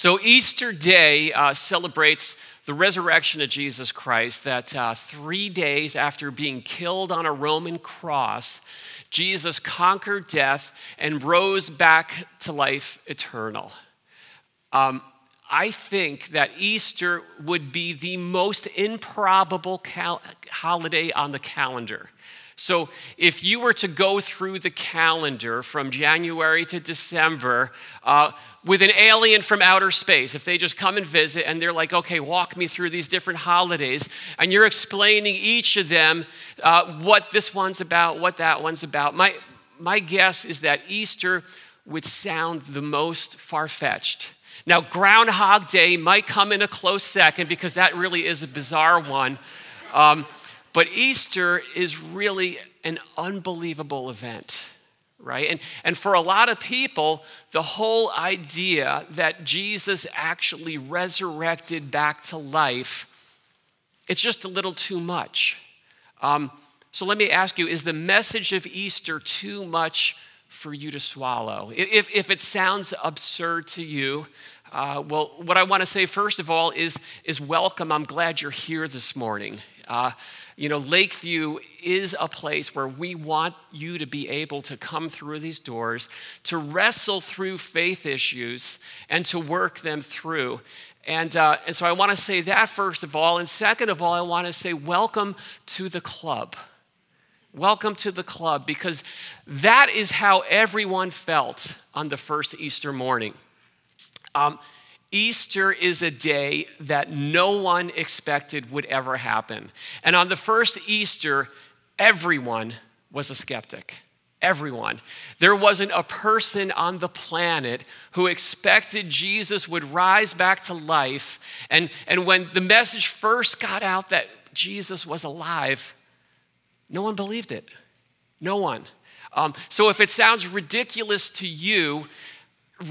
So, Easter Day uh, celebrates the resurrection of Jesus Christ, that uh, three days after being killed on a Roman cross, Jesus conquered death and rose back to life eternal. Um, I think that Easter would be the most improbable cal- holiday on the calendar. So, if you were to go through the calendar from January to December uh, with an alien from outer space, if they just come and visit and they're like, okay, walk me through these different holidays, and you're explaining each of them uh, what this one's about, what that one's about, my, my guess is that Easter would sound the most far fetched. Now, Groundhog Day might come in a close second because that really is a bizarre one. Um, but Easter is really an unbelievable event, right? And, and for a lot of people, the whole idea that Jesus actually resurrected back to life, it's just a little too much. Um, so let me ask you is the message of Easter too much for you to swallow? If, if it sounds absurd to you, uh, well, what I want to say first of all is, is welcome. I'm glad you're here this morning. Uh, you know, Lakeview is a place where we want you to be able to come through these doors, to wrestle through faith issues, and to work them through. And, uh, and so I want to say that first of all. And second of all, I want to say welcome to the club. Welcome to the club because that is how everyone felt on the first Easter morning. Um, Easter is a day that no one expected would ever happen. And on the first Easter, everyone was a skeptic. Everyone. There wasn't a person on the planet who expected Jesus would rise back to life. And, and when the message first got out that Jesus was alive, no one believed it. No one. Um, so if it sounds ridiculous to you,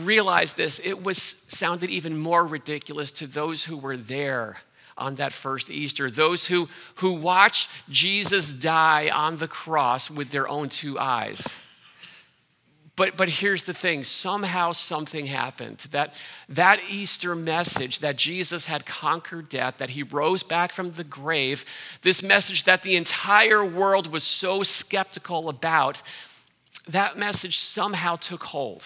realize this, it was sounded even more ridiculous to those who were there on that first Easter, those who, who watched Jesus die on the cross with their own two eyes. But, but here's the thing somehow something happened. That, that Easter message that Jesus had conquered death, that he rose back from the grave, this message that the entire world was so skeptical about, that message somehow took hold.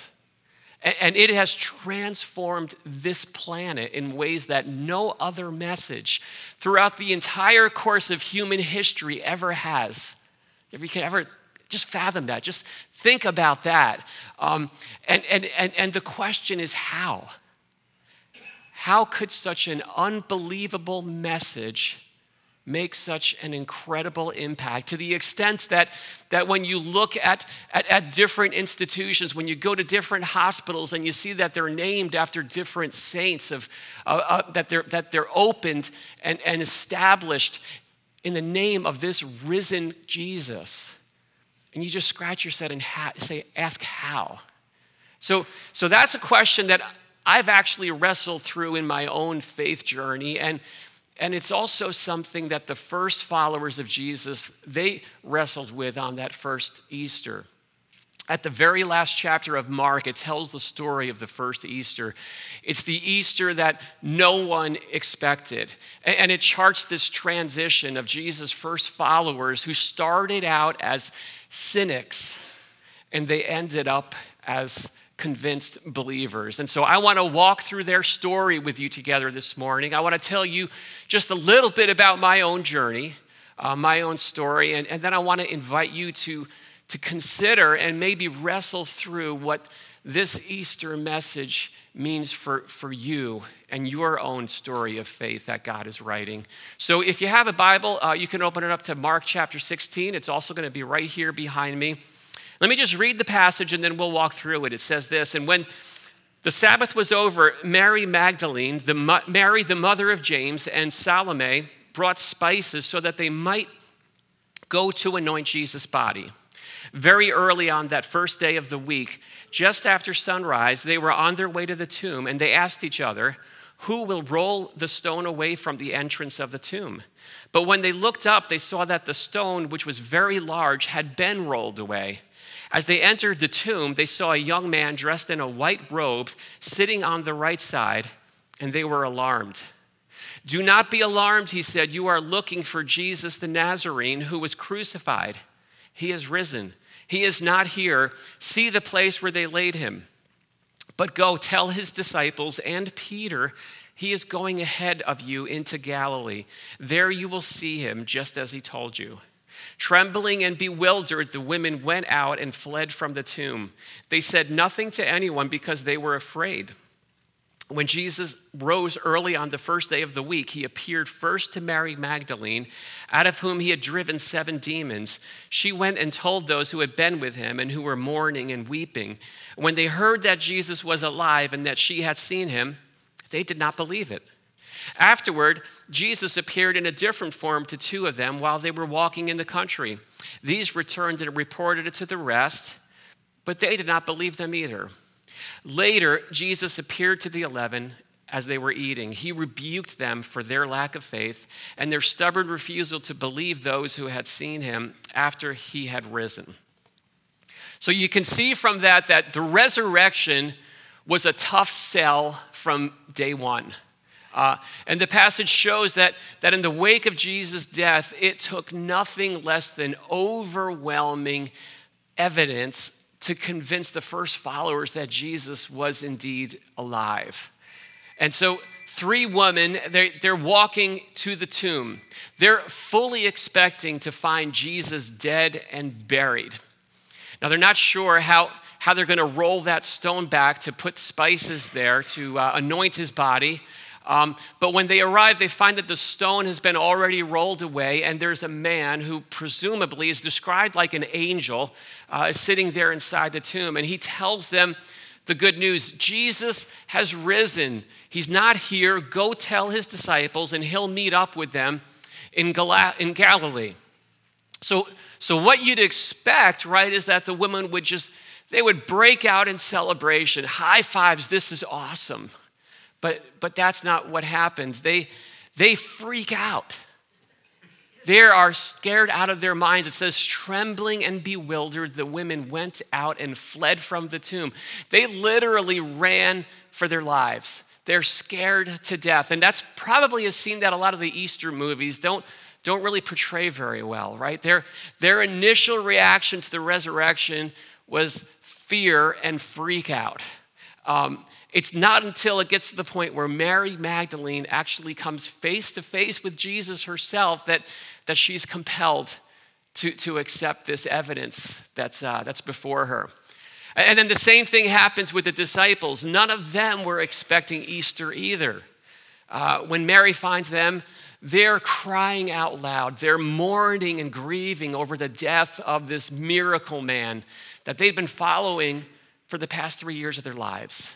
And it has transformed this planet in ways that no other message throughout the entire course of human history ever has. If you can ever just fathom that, just think about that. Um, and, and, and, and the question is how? How could such an unbelievable message make such an incredible impact to the extent that, that when you look at, at, at, different institutions, when you go to different hospitals and you see that they're named after different saints, of, uh, uh, that, they're, that they're opened and, and established in the name of this risen Jesus. And you just scratch your head and ha- say, ask how. So, so that's a question that I've actually wrestled through in my own faith journey. And and it's also something that the first followers of Jesus, they wrestled with on that first Easter. At the very last chapter of Mark, it tells the story of the first Easter. It's the Easter that no one expected. And it charts this transition of Jesus' first followers who started out as cynics and they ended up as convinced believers. And so I want to walk through their story with you together this morning. I want to tell you just a little bit about my own journey, uh, my own story, and, and then I want to invite you to, to consider and maybe wrestle through what this Easter message means for, for you and your own story of faith that God is writing. So if you have a Bible, uh, you can open it up to Mark chapter 16. It's also going to be right here behind me. Let me just read the passage and then we'll walk through it. It says this And when the Sabbath was over, Mary Magdalene, the, Mary, the mother of James, and Salome brought spices so that they might go to anoint Jesus' body. Very early on that first day of the week, just after sunrise, they were on their way to the tomb and they asked each other, Who will roll the stone away from the entrance of the tomb? But when they looked up, they saw that the stone, which was very large, had been rolled away. As they entered the tomb, they saw a young man dressed in a white robe sitting on the right side, and they were alarmed. Do not be alarmed, he said. You are looking for Jesus the Nazarene who was crucified. He is risen. He is not here. See the place where they laid him. But go tell his disciples and Peter, he is going ahead of you into Galilee. There you will see him, just as he told you. Trembling and bewildered, the women went out and fled from the tomb. They said nothing to anyone because they were afraid. When Jesus rose early on the first day of the week, he appeared first to Mary Magdalene, out of whom he had driven seven demons. She went and told those who had been with him and who were mourning and weeping. When they heard that Jesus was alive and that she had seen him, they did not believe it. Afterward, Jesus appeared in a different form to two of them while they were walking in the country. These returned and reported it to the rest, but they did not believe them either. Later, Jesus appeared to the eleven as they were eating. He rebuked them for their lack of faith and their stubborn refusal to believe those who had seen him after he had risen. So you can see from that that the resurrection was a tough sell from day one. Uh, and the passage shows that, that in the wake of Jesus' death, it took nothing less than overwhelming evidence to convince the first followers that Jesus was indeed alive. And so, three women, they're, they're walking to the tomb. They're fully expecting to find Jesus dead and buried. Now, they're not sure how, how they're going to roll that stone back to put spices there to uh, anoint his body. Um, but when they arrive, they find that the stone has been already rolled away, and there's a man who presumably is described like an angel uh, sitting there inside the tomb. And he tells them the good news Jesus has risen. He's not here. Go tell his disciples, and he'll meet up with them in, Gal- in Galilee. So, so, what you'd expect, right, is that the women would just, they would break out in celebration, high fives, this is awesome. But, but that's not what happens. They, they freak out. They are scared out of their minds. It says, trembling and bewildered, the women went out and fled from the tomb. They literally ran for their lives. They're scared to death. And that's probably a scene that a lot of the Easter movies don't, don't really portray very well, right? Their, their initial reaction to the resurrection was fear and freak out. Um, it's not until it gets to the point where Mary Magdalene actually comes face to face with Jesus herself that, that she's compelled to, to accept this evidence that's, uh, that's before her. And then the same thing happens with the disciples. None of them were expecting Easter either. Uh, when Mary finds them, they're crying out loud. They're mourning and grieving over the death of this miracle man that they've been following for the past three years of their lives.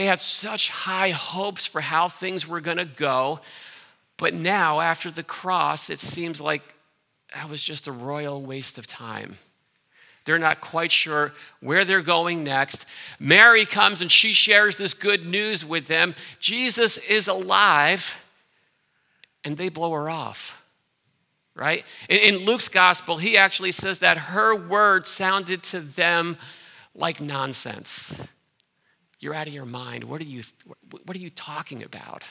They had such high hopes for how things were going to go. But now, after the cross, it seems like that was just a royal waste of time. They're not quite sure where they're going next. Mary comes and she shares this good news with them Jesus is alive, and they blow her off, right? In, Luke's gospel, he actually says that her words sounded to them like nonsense. You're out of your mind. What are you, what are you talking about?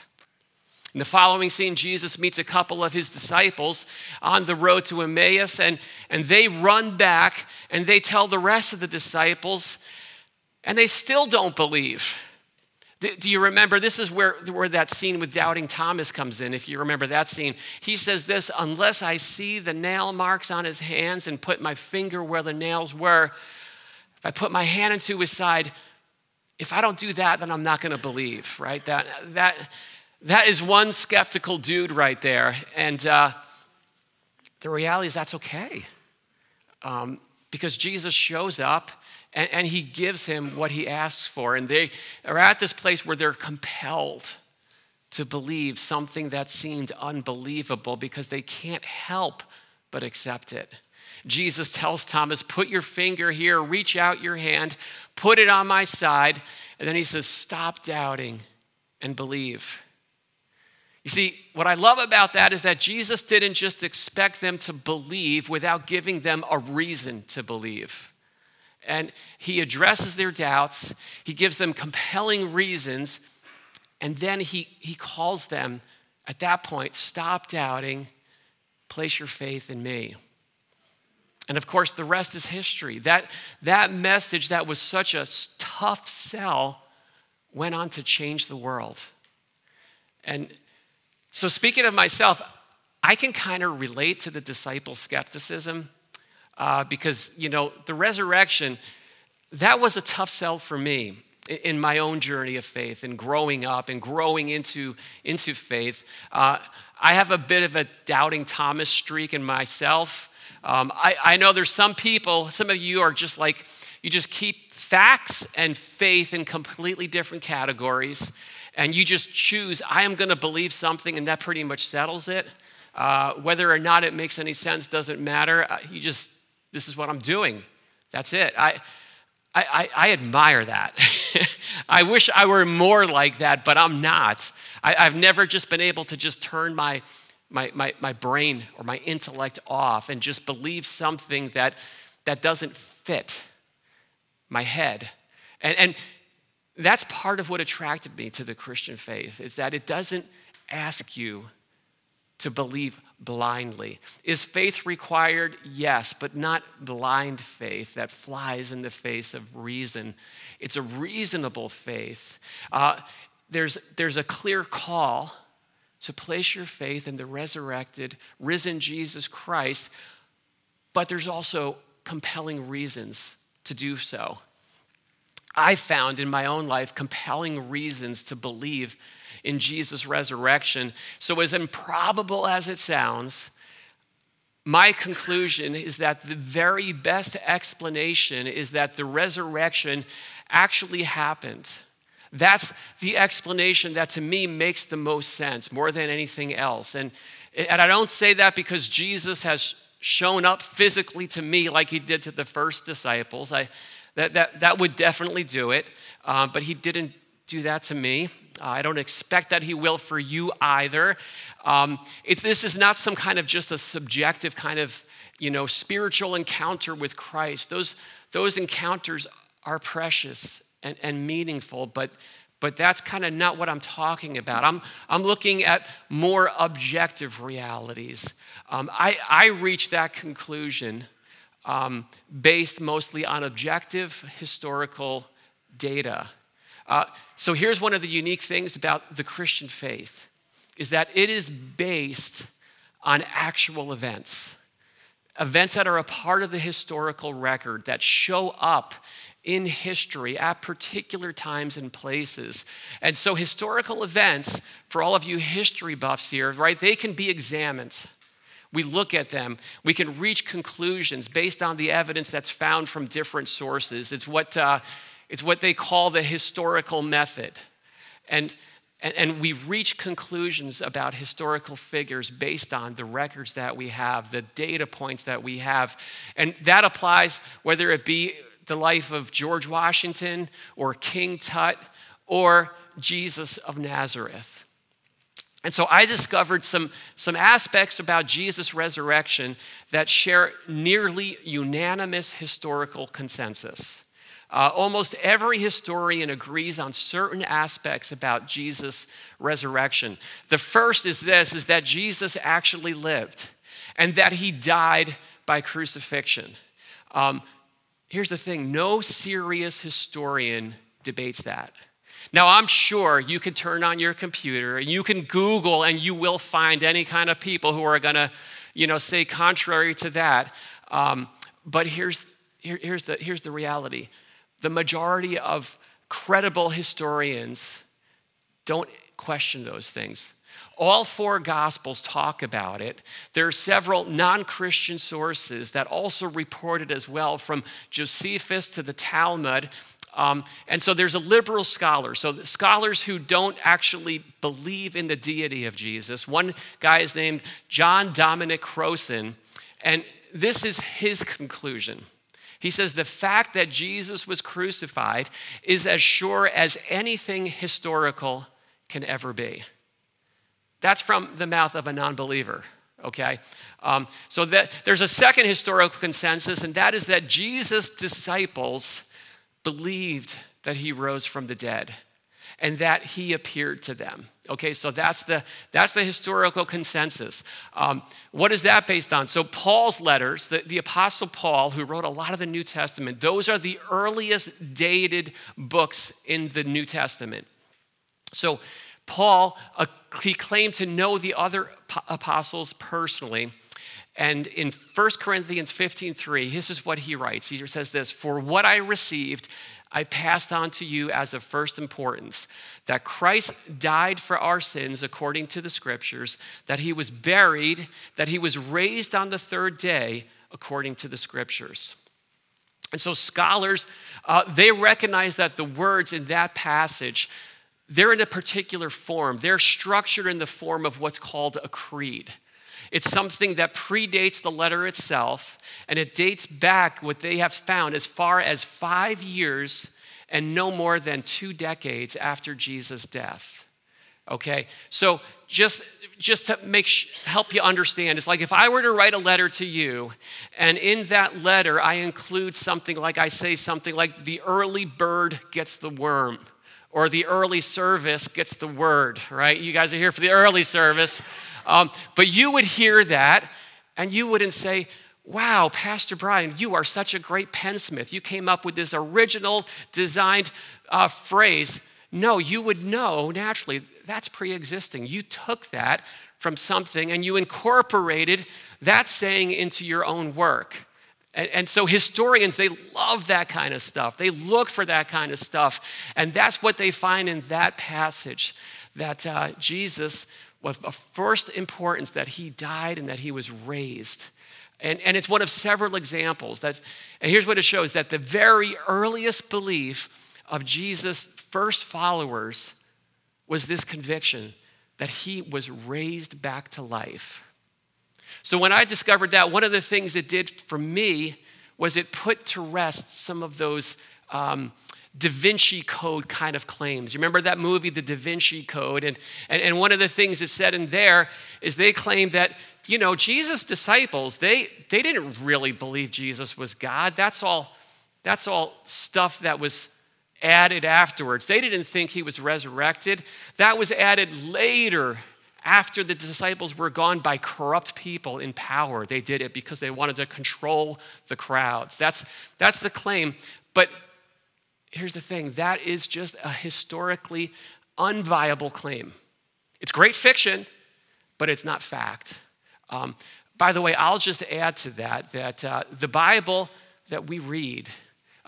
In the following scene, Jesus meets a couple of his disciples on the road to Emmaus, and, and they run back and they tell the rest of the disciples, and they still don't believe. Do you remember? This is where, where that scene with doubting Thomas comes in, if you remember that scene. He says this Unless I see the nail marks on his hands and put my finger where the nails were, if I put my hand into his side, if I don't do that, then I'm not going to believe, right? That, that, that is one skeptical dude right there. And uh, the reality is that's okay. Um, because Jesus shows up and, and, he gives him what he asks for. And they are at this place where they're compelled to believe something that seemed unbelievable because they can't help but accept it. Jesus tells Thomas, Put your finger here, reach out your hand, put it on my side. And then he says, Stop doubting and believe. You see, what I love about that is that Jesus didn't just expect them to believe without giving them a reason to believe. And he addresses their doubts, he gives them compelling reasons, and then he, he calls them at that point stop doubting, place your faith in me. And of course, the rest is history. That, that message that was such a tough sell went on to change the world. And so, speaking of myself, I can kind of relate to the disciple skepticism uh, because, you know, the resurrection, that was a tough sell for me in my own journey of faith and growing up and growing into, into faith. Uh, I have a bit of a doubting Thomas streak in myself. Um, I, I know there's some people, some of you are just like, you just keep facts and faith in completely different categories, and you just choose, I am going to believe something, and that pretty much settles it. Uh, whether or not it makes any sense doesn't matter. Uh, you just this is what I'm doing. That's it. I, I, I, admire that. I wish I were more like that, but I'm not. I, have never just been able to just turn my, my, my, my brain or my intellect off and just believe something that, that doesn't fit my head. And, and that's part of what attracted me to the Christian faith, is that it doesn't ask you to believe blindly. Is faith required? Yes, but not blind faith that flies in the face of reason. It's a reasonable faith. Uh, there's, there's a clear call to place your faith in the resurrected, risen Jesus Christ, but there's also compelling reasons to do so. I found in my own life compelling reasons to believe in Jesus' resurrection. So, as improbable as it sounds, my conclusion is that the very best explanation is that the resurrection actually happened. That's the explanation that to me makes the most sense more than anything else. And, and I don't say that because Jesus has shown up physically to me like he did to the first disciples. I, that, that, that would definitely do it, uh, but he didn't do that to me. Uh, I don't expect that he will for you either. Um, it, this is not some kind of just a subjective kind of, you know, spiritual encounter with Christ. Those, those encounters are precious and, and meaningful, but, but that's kind of not what I'm talking about. I'm, I'm looking at more objective realities. Um, I, I reach that conclusion um, based mostly on objective historical data. Uh, so here's one of the unique things about the Christian faith is that it is based on actual events. Events that are a part of the historical record that show up in history at particular times and places. And so historical events, for all of you history buffs here, right, they can be examined. We look at them, we can reach conclusions based on the evidence that's found from different sources. It's what uh, it's what they call the historical method. And, and, and we reach conclusions about historical figures based on the records that we have, the data points that we have. And that applies whether it be the life of George Washington or King Tut or Jesus of Nazareth. And so I discovered some, some aspects about Jesus' resurrection that share nearly unanimous historical consensus. Uh, almost every historian agrees on certain aspects about Jesus' resurrection. The first is this is that Jesus actually lived and that he died by crucifixion. Um, here's the thing no serious historian debates that. Now, I'm sure you can turn on your computer and you can Google and you will find any kind of people who are going to, you know, say contrary to that. Um, but here's, here, here's, the, here's the reality the majority of credible historians don't question those things. All four gospels talk about it. There are several non Christian sources that also report it as well, from Josephus to the Talmud. Um, and so there's a liberal scholar, so scholars who don't actually believe in the deity of Jesus. One guy is named John Dominic Crossan, and this is his conclusion. He says the fact that Jesus was crucified is as sure as anything historical can ever be. That's from the mouth of a non believer. okay? Um, so that, there's a second historical consensus, and that is that Jesus' disciples believed that he rose from the dead and that he appeared to them. Okay, so that's the, that's the historical consensus. Um, what is that based on? So, Paul's letters, the, the Apostle Paul, who wrote a lot of the New Testament, those are the earliest dated books in the New Testament. So, Paul, he claimed to know the other apostles personally. And in 1 Corinthians 15 3, this is what he writes. He says this For what I received, I passed on to you as of first importance that Christ died for our sins according to the scriptures, that he was buried, that he was raised on the third day according to the scriptures. And so scholars, uh, they recognize that the words in that passage, they're in a particular form. They're structured in the form of what's called a creed. It's something that predates the letter itself, and it dates back what they have found as far as five years and no more than two decades after Jesus' death. Okay, so just just to make help you understand, it's like if I were to write a letter to you, and in that letter I include something like I say something like the early bird gets the worm, or the early service gets the word. Right? You guys are here for the early service. Um, but you would hear that and you wouldn't say, Wow, Pastor Brian, you are such a great pensmith. You came up with this original designed uh, phrase. No, you would know naturally that's pre existing. You took that from something and you incorporated that saying into your own work. And, and, so historians, they love that kind of stuff. They look for that kind of stuff. And that's what they find in that passage that uh, Jesus was of first importance that he died and that he was raised. And, and it's one of several examples. That's, and here's what it shows that the very earliest belief of Jesus' first followers was this conviction that he was raised back to life. So when I discovered that, one of the things it did for me was it put to rest some of those um, Da Vinci Code kind of claims. You remember that movie, The Da Vinci Code? And, and, and one of the things that's said in there is they claim that, you know, Jesus' disciples, they, they didn't really believe Jesus was God. That's all, that's all stuff that was added afterwards. They didn't think he was resurrected. That was added later after the disciples were gone by corrupt people in power. They did it because they wanted to control the crowds. That's, that's the claim. But here's the thing that is just a historically unviable claim. It's great fiction, but it's not fact. Um, by the way, I'll just add to that that uh, the Bible that we read,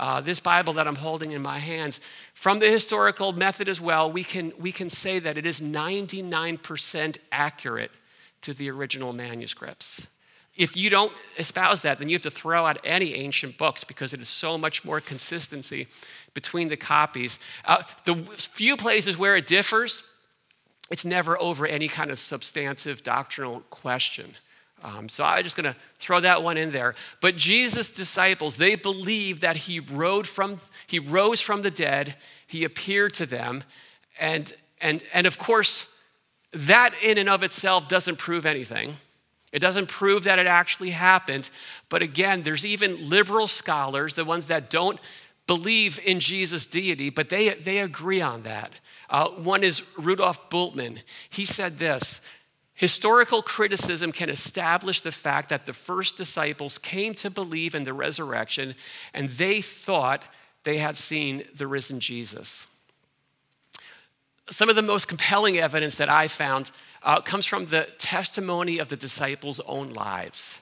uh, this Bible that I'm holding in my hands, from the historical method as well, we can, we can say that it is 99% accurate to the original manuscripts. If you don't espouse that, then you have to throw out any ancient books because it is so much more consistency between the copies. Uh, the few places where it differs, it's never over any kind of substantive doctrinal question. Um, so I'm just going to throw that one in there. But Jesus' disciples, they believed that he rose from, he rose from the dead, he appeared to them, and, and, and of course, that in and of itself doesn't prove anything. It doesn't prove that it actually happened. But again, there's even liberal scholars, the ones that don't believe in Jesus' deity, but they, they agree on that. Uh, one is Rudolf Bultmann. He said this Historical criticism can establish the fact that the first disciples came to believe in the resurrection and they thought they had seen the risen Jesus. Some of the most compelling evidence that I found uh, comes from the testimony of the disciples' own lives.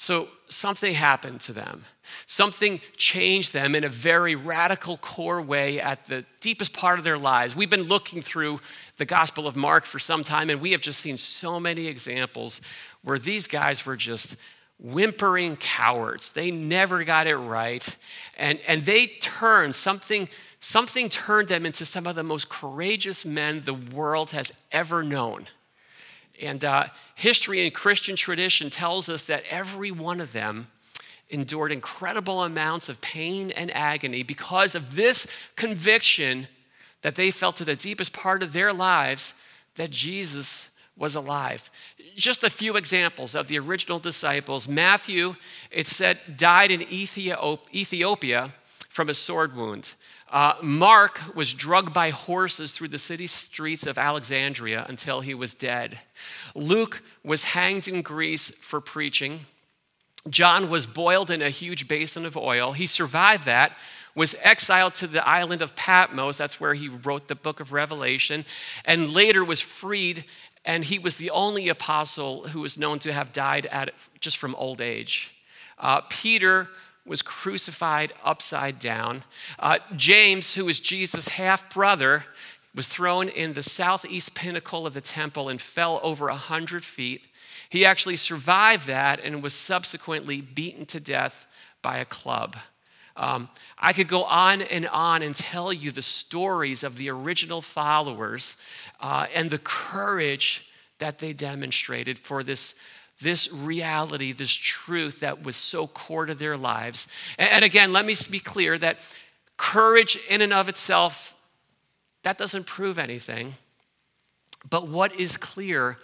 So something happened to them. Something changed them in a very radical, core way at the deepest part of their lives. We've been looking through the Gospel of Mark for some time, and we have just seen so many examples where these guys were just whimpering cowards. They never got it right. And, and they turned something something turned them into some of the most courageous men the world has ever known. And uh, history and Christian tradition tells us that every one of them endured incredible amounts of pain and agony because of this conviction that they felt to the deepest part of their lives that Jesus was alive. Just a few examples of the original disciples. Matthew, it said, died in Ethiopia from a sword wound. Uh, Mark was drugged by horses through the city streets of Alexandria until he was dead. Luke was hanged in Greece for preaching. John was boiled in a huge basin of oil. He survived that, was exiled to the island of Patmos. That's where he wrote the book of Revelation, and later was freed. And he was the only apostle who was known to have died at, just from old age. Uh, Peter was crucified upside down. Uh, James, who was Jesus' half brother, was thrown in the southeast pinnacle of the temple and fell over a hundred feet. He actually survived that and was subsequently beaten to death by a club. Um, I could go on and on and tell you the stories of the original followers uh, and the courage that they demonstrated for this this reality, this truth that was so core to their lives. And again, let me be clear that courage in and of itself, that doesn't prove anything. But what is clear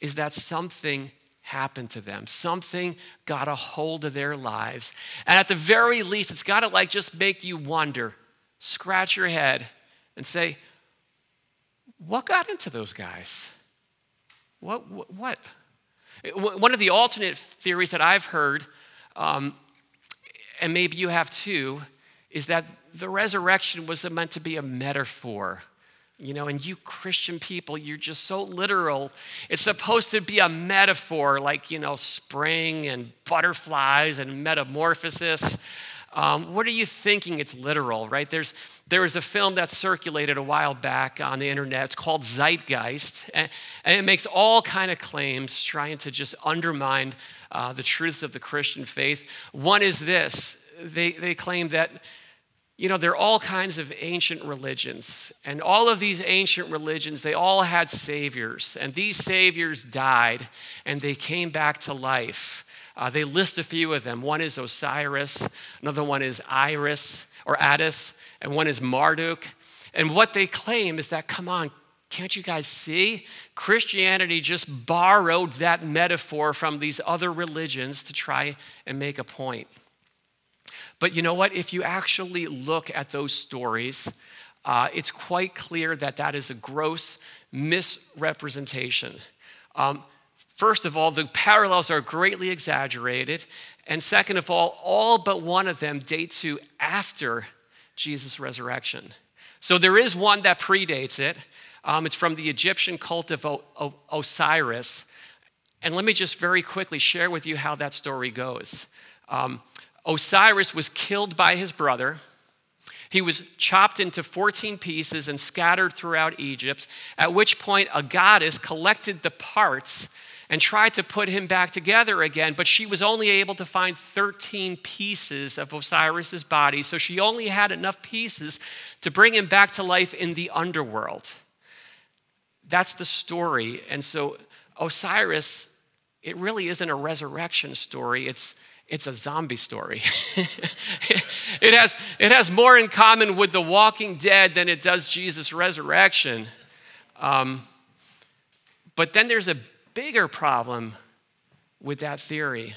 is that something happened to them. Something got a hold of their lives. And at the very least, it's got to like just make you wonder, scratch your head, and say, what got into those guys? What, what, what? One of the alternate theories that I've heard, um, and maybe you have too, is that the resurrection was meant to be a metaphor. You know, and you Christian people, you're just so literal. It's supposed to be a metaphor, like, you know, spring and butterflies and metamorphosis. Um, what are you thinking it's literal, right? There's, there was a film that circulated a while back on the internet. It's called Zeitgeist, and, and it makes all kind of claims trying to just undermine uh, the truths of the Christian faith. One is this they, they claim that you know, there are all kinds of ancient religions, and all of these ancient religions, they all had saviors, and these saviors died and they came back to life. Uh, they list a few of them. One is Osiris, another one is Iris or Attis, and one is Marduk. And what they claim is that, come on, can't you guys see? Christianity just borrowed that metaphor from these other religions to try and make a point. But you know what? If you actually look at those stories, uh, it's quite clear that that is a gross misrepresentation. Um, First of all, the parallels are greatly exaggerated. And second of all, all but one of them date to after Jesus' resurrection. So there is one that predates it. Um, it's from the Egyptian cult of o- o- Osiris. And let me just very quickly share with you how that story goes. Um, Osiris was killed by his brother. He was chopped into 14 pieces and scattered throughout Egypt, at which point a goddess collected the parts and tried to put him back together again, but she was only able to find 13 pieces of Osiris's body, so she only had enough pieces to bring him back to life in the underworld. That's the story. And so Osiris, it really isn't a resurrection story, it's it's a zombie story. it, has, it has more in common with the walking dead than it does Jesus' resurrection. Um, but then there's a bigger problem with that theory.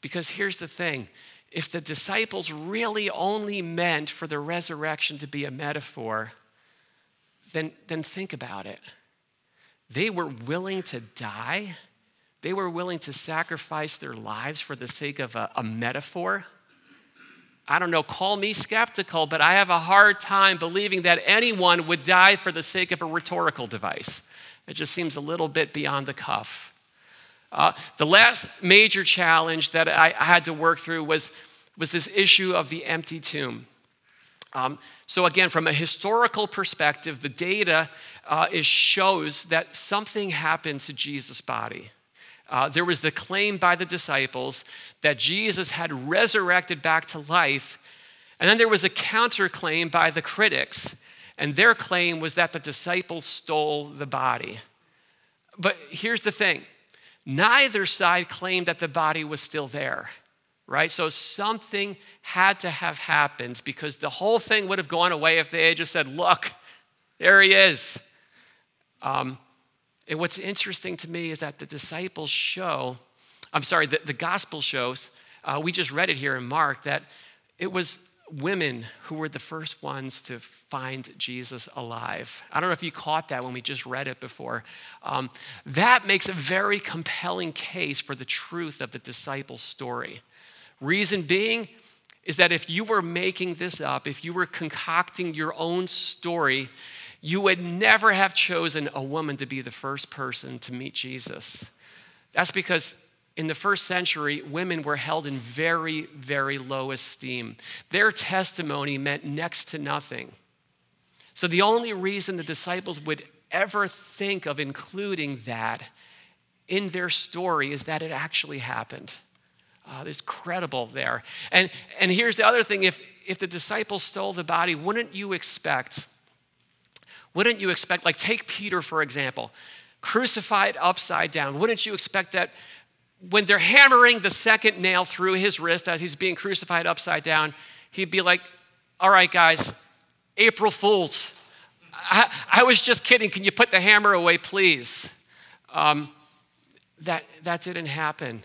Because here's the thing if the disciples really only meant for the resurrection to be a metaphor, then, then think about it. They were willing to die, they were willing to sacrifice their lives for the sake of a, a metaphor. I don't know, call me skeptical, but I have a hard time believing that anyone would die for the sake of a rhetorical device. It just seems a little bit beyond the cuff. Uh, the last major challenge that I, I, had to work through was, was this issue of the empty tomb. Um, so, again, from a historical perspective, the data uh, is, shows that something happened to Jesus' body. Uh, there was the claim by the disciples that Jesus had resurrected back to life, and then there was a counterclaim by the critics and their claim was that the disciples stole the body. But here's the thing neither side claimed that the body was still there, right? So something had to have happened because the whole thing would have gone away if they had just said, Look, there he is. Um, And what's interesting to me is that the disciples show, I'm sorry, the, the gospel shows, uh, we just read it here in Mark, that it was women who were the first ones to find Jesus alive. I don't know if you caught that when we just read it before. Um, that makes a very compelling case for the truth of the disciples' story. Reason being is that if you were making this up, if you were concocting your own story, you would never have chosen a woman to be the first person to meet Jesus. That's because in the first century, women were held in very, very low esteem. Their testimony meant next to nothing. So the only reason the disciples would ever think of including that in their story is that it actually happened. Uh, it's credible there. And, and here's the other thing if, if the disciples stole the body, wouldn't you expect, wouldn't you expect, like take Peter for example, crucified upside down, wouldn't you expect that when they're hammering the second nail through his wrist as he's being crucified upside down, he'd be like, All right, guys, April Fools. I, I was just kidding. Can you put the hammer away, please? Um, that, that didn't happen.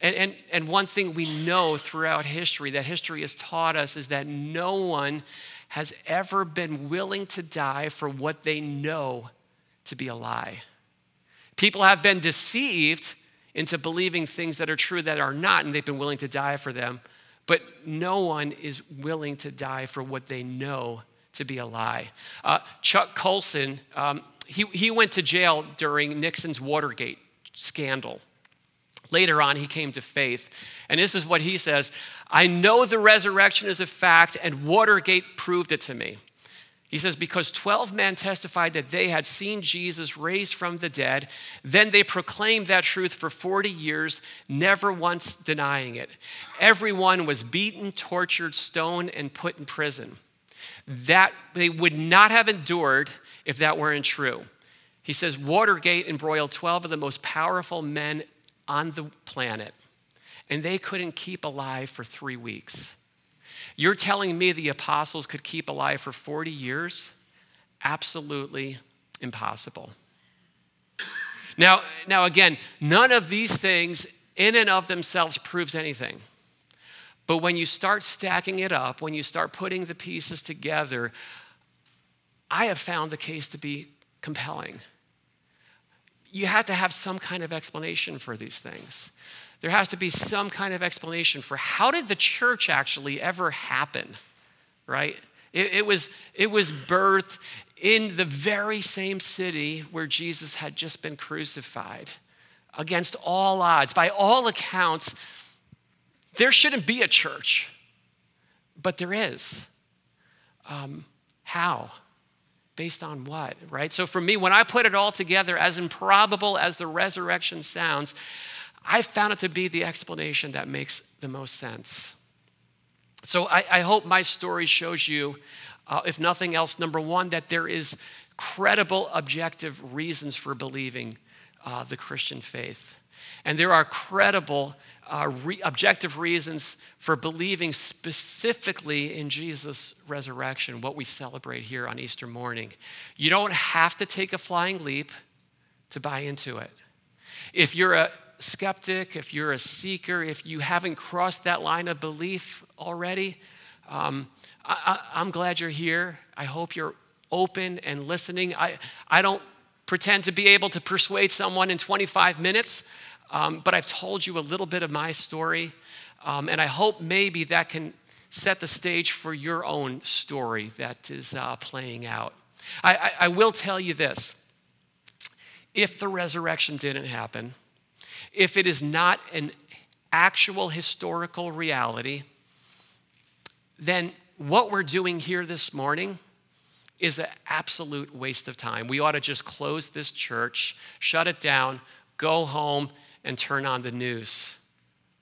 And, and, and one thing we know throughout history, that history has taught us, is that no one has ever been willing to die for what they know to be a lie. People have been deceived into believing things that are true that are not, and they've been willing to die for them. But no one is willing to die for what they know to be a lie. Uh, Chuck Colson, um, he, he went to jail during Nixon's Watergate scandal. Later on, he came to faith. And this is what he says I know the resurrection is a fact, and Watergate proved it to me. He says, because 12 men testified that they had seen Jesus raised from the dead, then they proclaimed that truth for 40 years, never once denying it. Everyone was beaten, tortured, stoned, and put in prison. That they would not have endured if that weren't true. He says, Watergate embroiled 12 of the most powerful men on the planet, and they couldn't keep alive for three weeks. You're telling me the apostles could keep alive for 40 years? Absolutely impossible. Now, now again, none of these things in and of themselves proves anything. But when you start stacking it up, when you start putting the pieces together, I have found the case to be compelling. You have to have some kind of explanation for these things there has to be some kind of explanation for how did the church actually ever happen, right? It, it, was, it was birthed in the very same city where Jesus had just been crucified against all odds. By all accounts, there shouldn't be a church, but there is. Um, how? Based on what, right? So for me, when I put it all together, as improbable as the resurrection sounds, I found it to be the explanation that makes the most sense. So I, I hope my story shows you, uh, if nothing else, number one, that there is credible, objective reasons for believing uh, the Christian faith. And there are credible, uh, re- objective reasons for believing specifically in Jesus' resurrection, what we celebrate here on Easter morning. You don't have to take a flying leap to buy into it. If you're a skeptic, if you're a seeker, if you haven't crossed that line of belief already, um, I, am glad you're here. I hope you're open and listening. I, I don't pretend to be able to persuade someone in 25 minutes, um, but I've told you a little bit of my story, um, and I hope maybe that can set the stage for your own story that is uh, playing out. I, I, I will tell you this if the resurrection didn't happen, if it is not an actual historical reality, then what we're doing here this morning is an absolute waste of time. We ought to just close this church, shut it down, go home, and turn on the news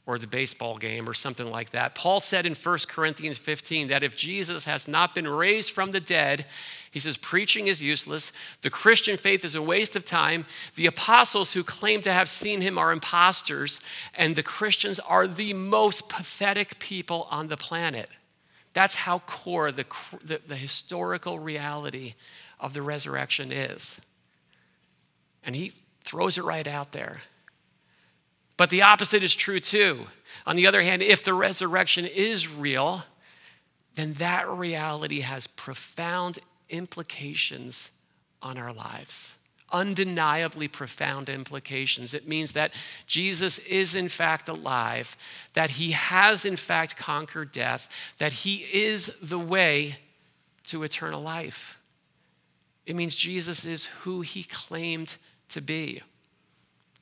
or the baseball game or something like that. Paul said in 1 Corinthians 15 that if Jesus has not been raised from the dead, he says preaching is useless, the Christian faith is a waste of time, the apostles who claim to have seen him are imposters, and the Christians are the most pathetic people on the planet. That's how core the, the, the historical reality of the resurrection is. And he throws it right out there. But the opposite is true too. On the other hand, if the resurrection is real, then that reality has profound implications on our lives. Undeniably profound implications. It means that Jesus is in fact alive, that he has in fact conquered death, that he is the way to eternal life. It means Jesus is who he claimed to be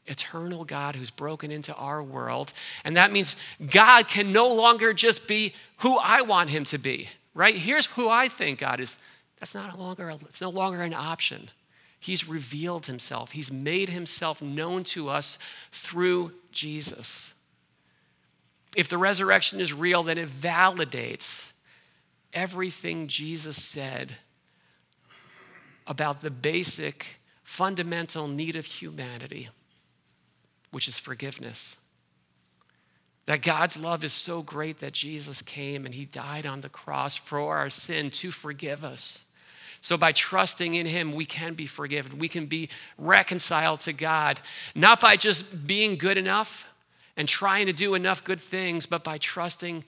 eternal God who's broken into our world. And that means God can no longer just be who I want him to be, right? Here's who I think God is. That's not longer, it's no longer an option. He's revealed himself. He's made himself known to us through Jesus. If the resurrection is real, then it validates everything Jesus said about the basic, fundamental need of humanity, which is forgiveness. That God's love is so great that Jesus came and he died on the cross for our sin to forgive us. So, by trusting in Him, we can be forgiven. We can be reconciled to God, not by just being good enough and trying to do enough good things, but by trusting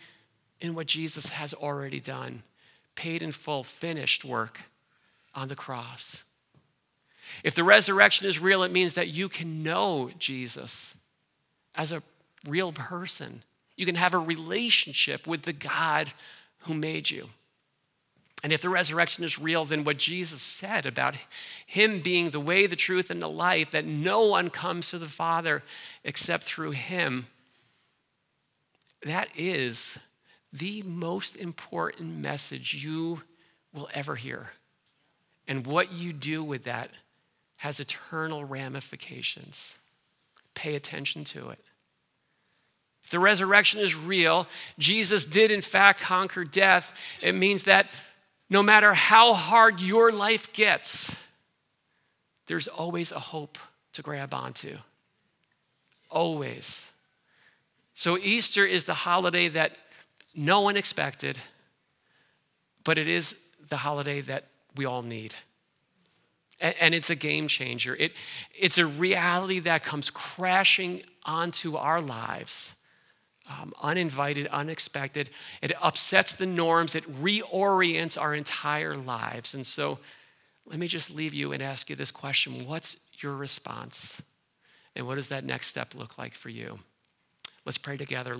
in what Jesus has already done paid in full, finished work on the cross. If the resurrection is real, it means that you can know Jesus as a real person. You can have a relationship with the God who made you. And if the resurrection is real, then what Jesus said about him being the way, the truth, and the life, that no one comes to the Father except through him, that is the most important message you will ever hear. And what you do with that has eternal ramifications. Pay attention to it. If the resurrection is real, Jesus did in fact conquer death. It means that no matter how hard your life gets, there's always a hope to grab onto. Always. So, Easter is the holiday that no one expected, but it is the holiday that we all need. And, it's a game changer. It, it's a reality that comes crashing onto our lives um, uninvited, unexpected. It upsets the norms, it reorients our entire lives. And so let me just leave you and ask you this question What's your response? And what does that next step look like for you? Let's pray together.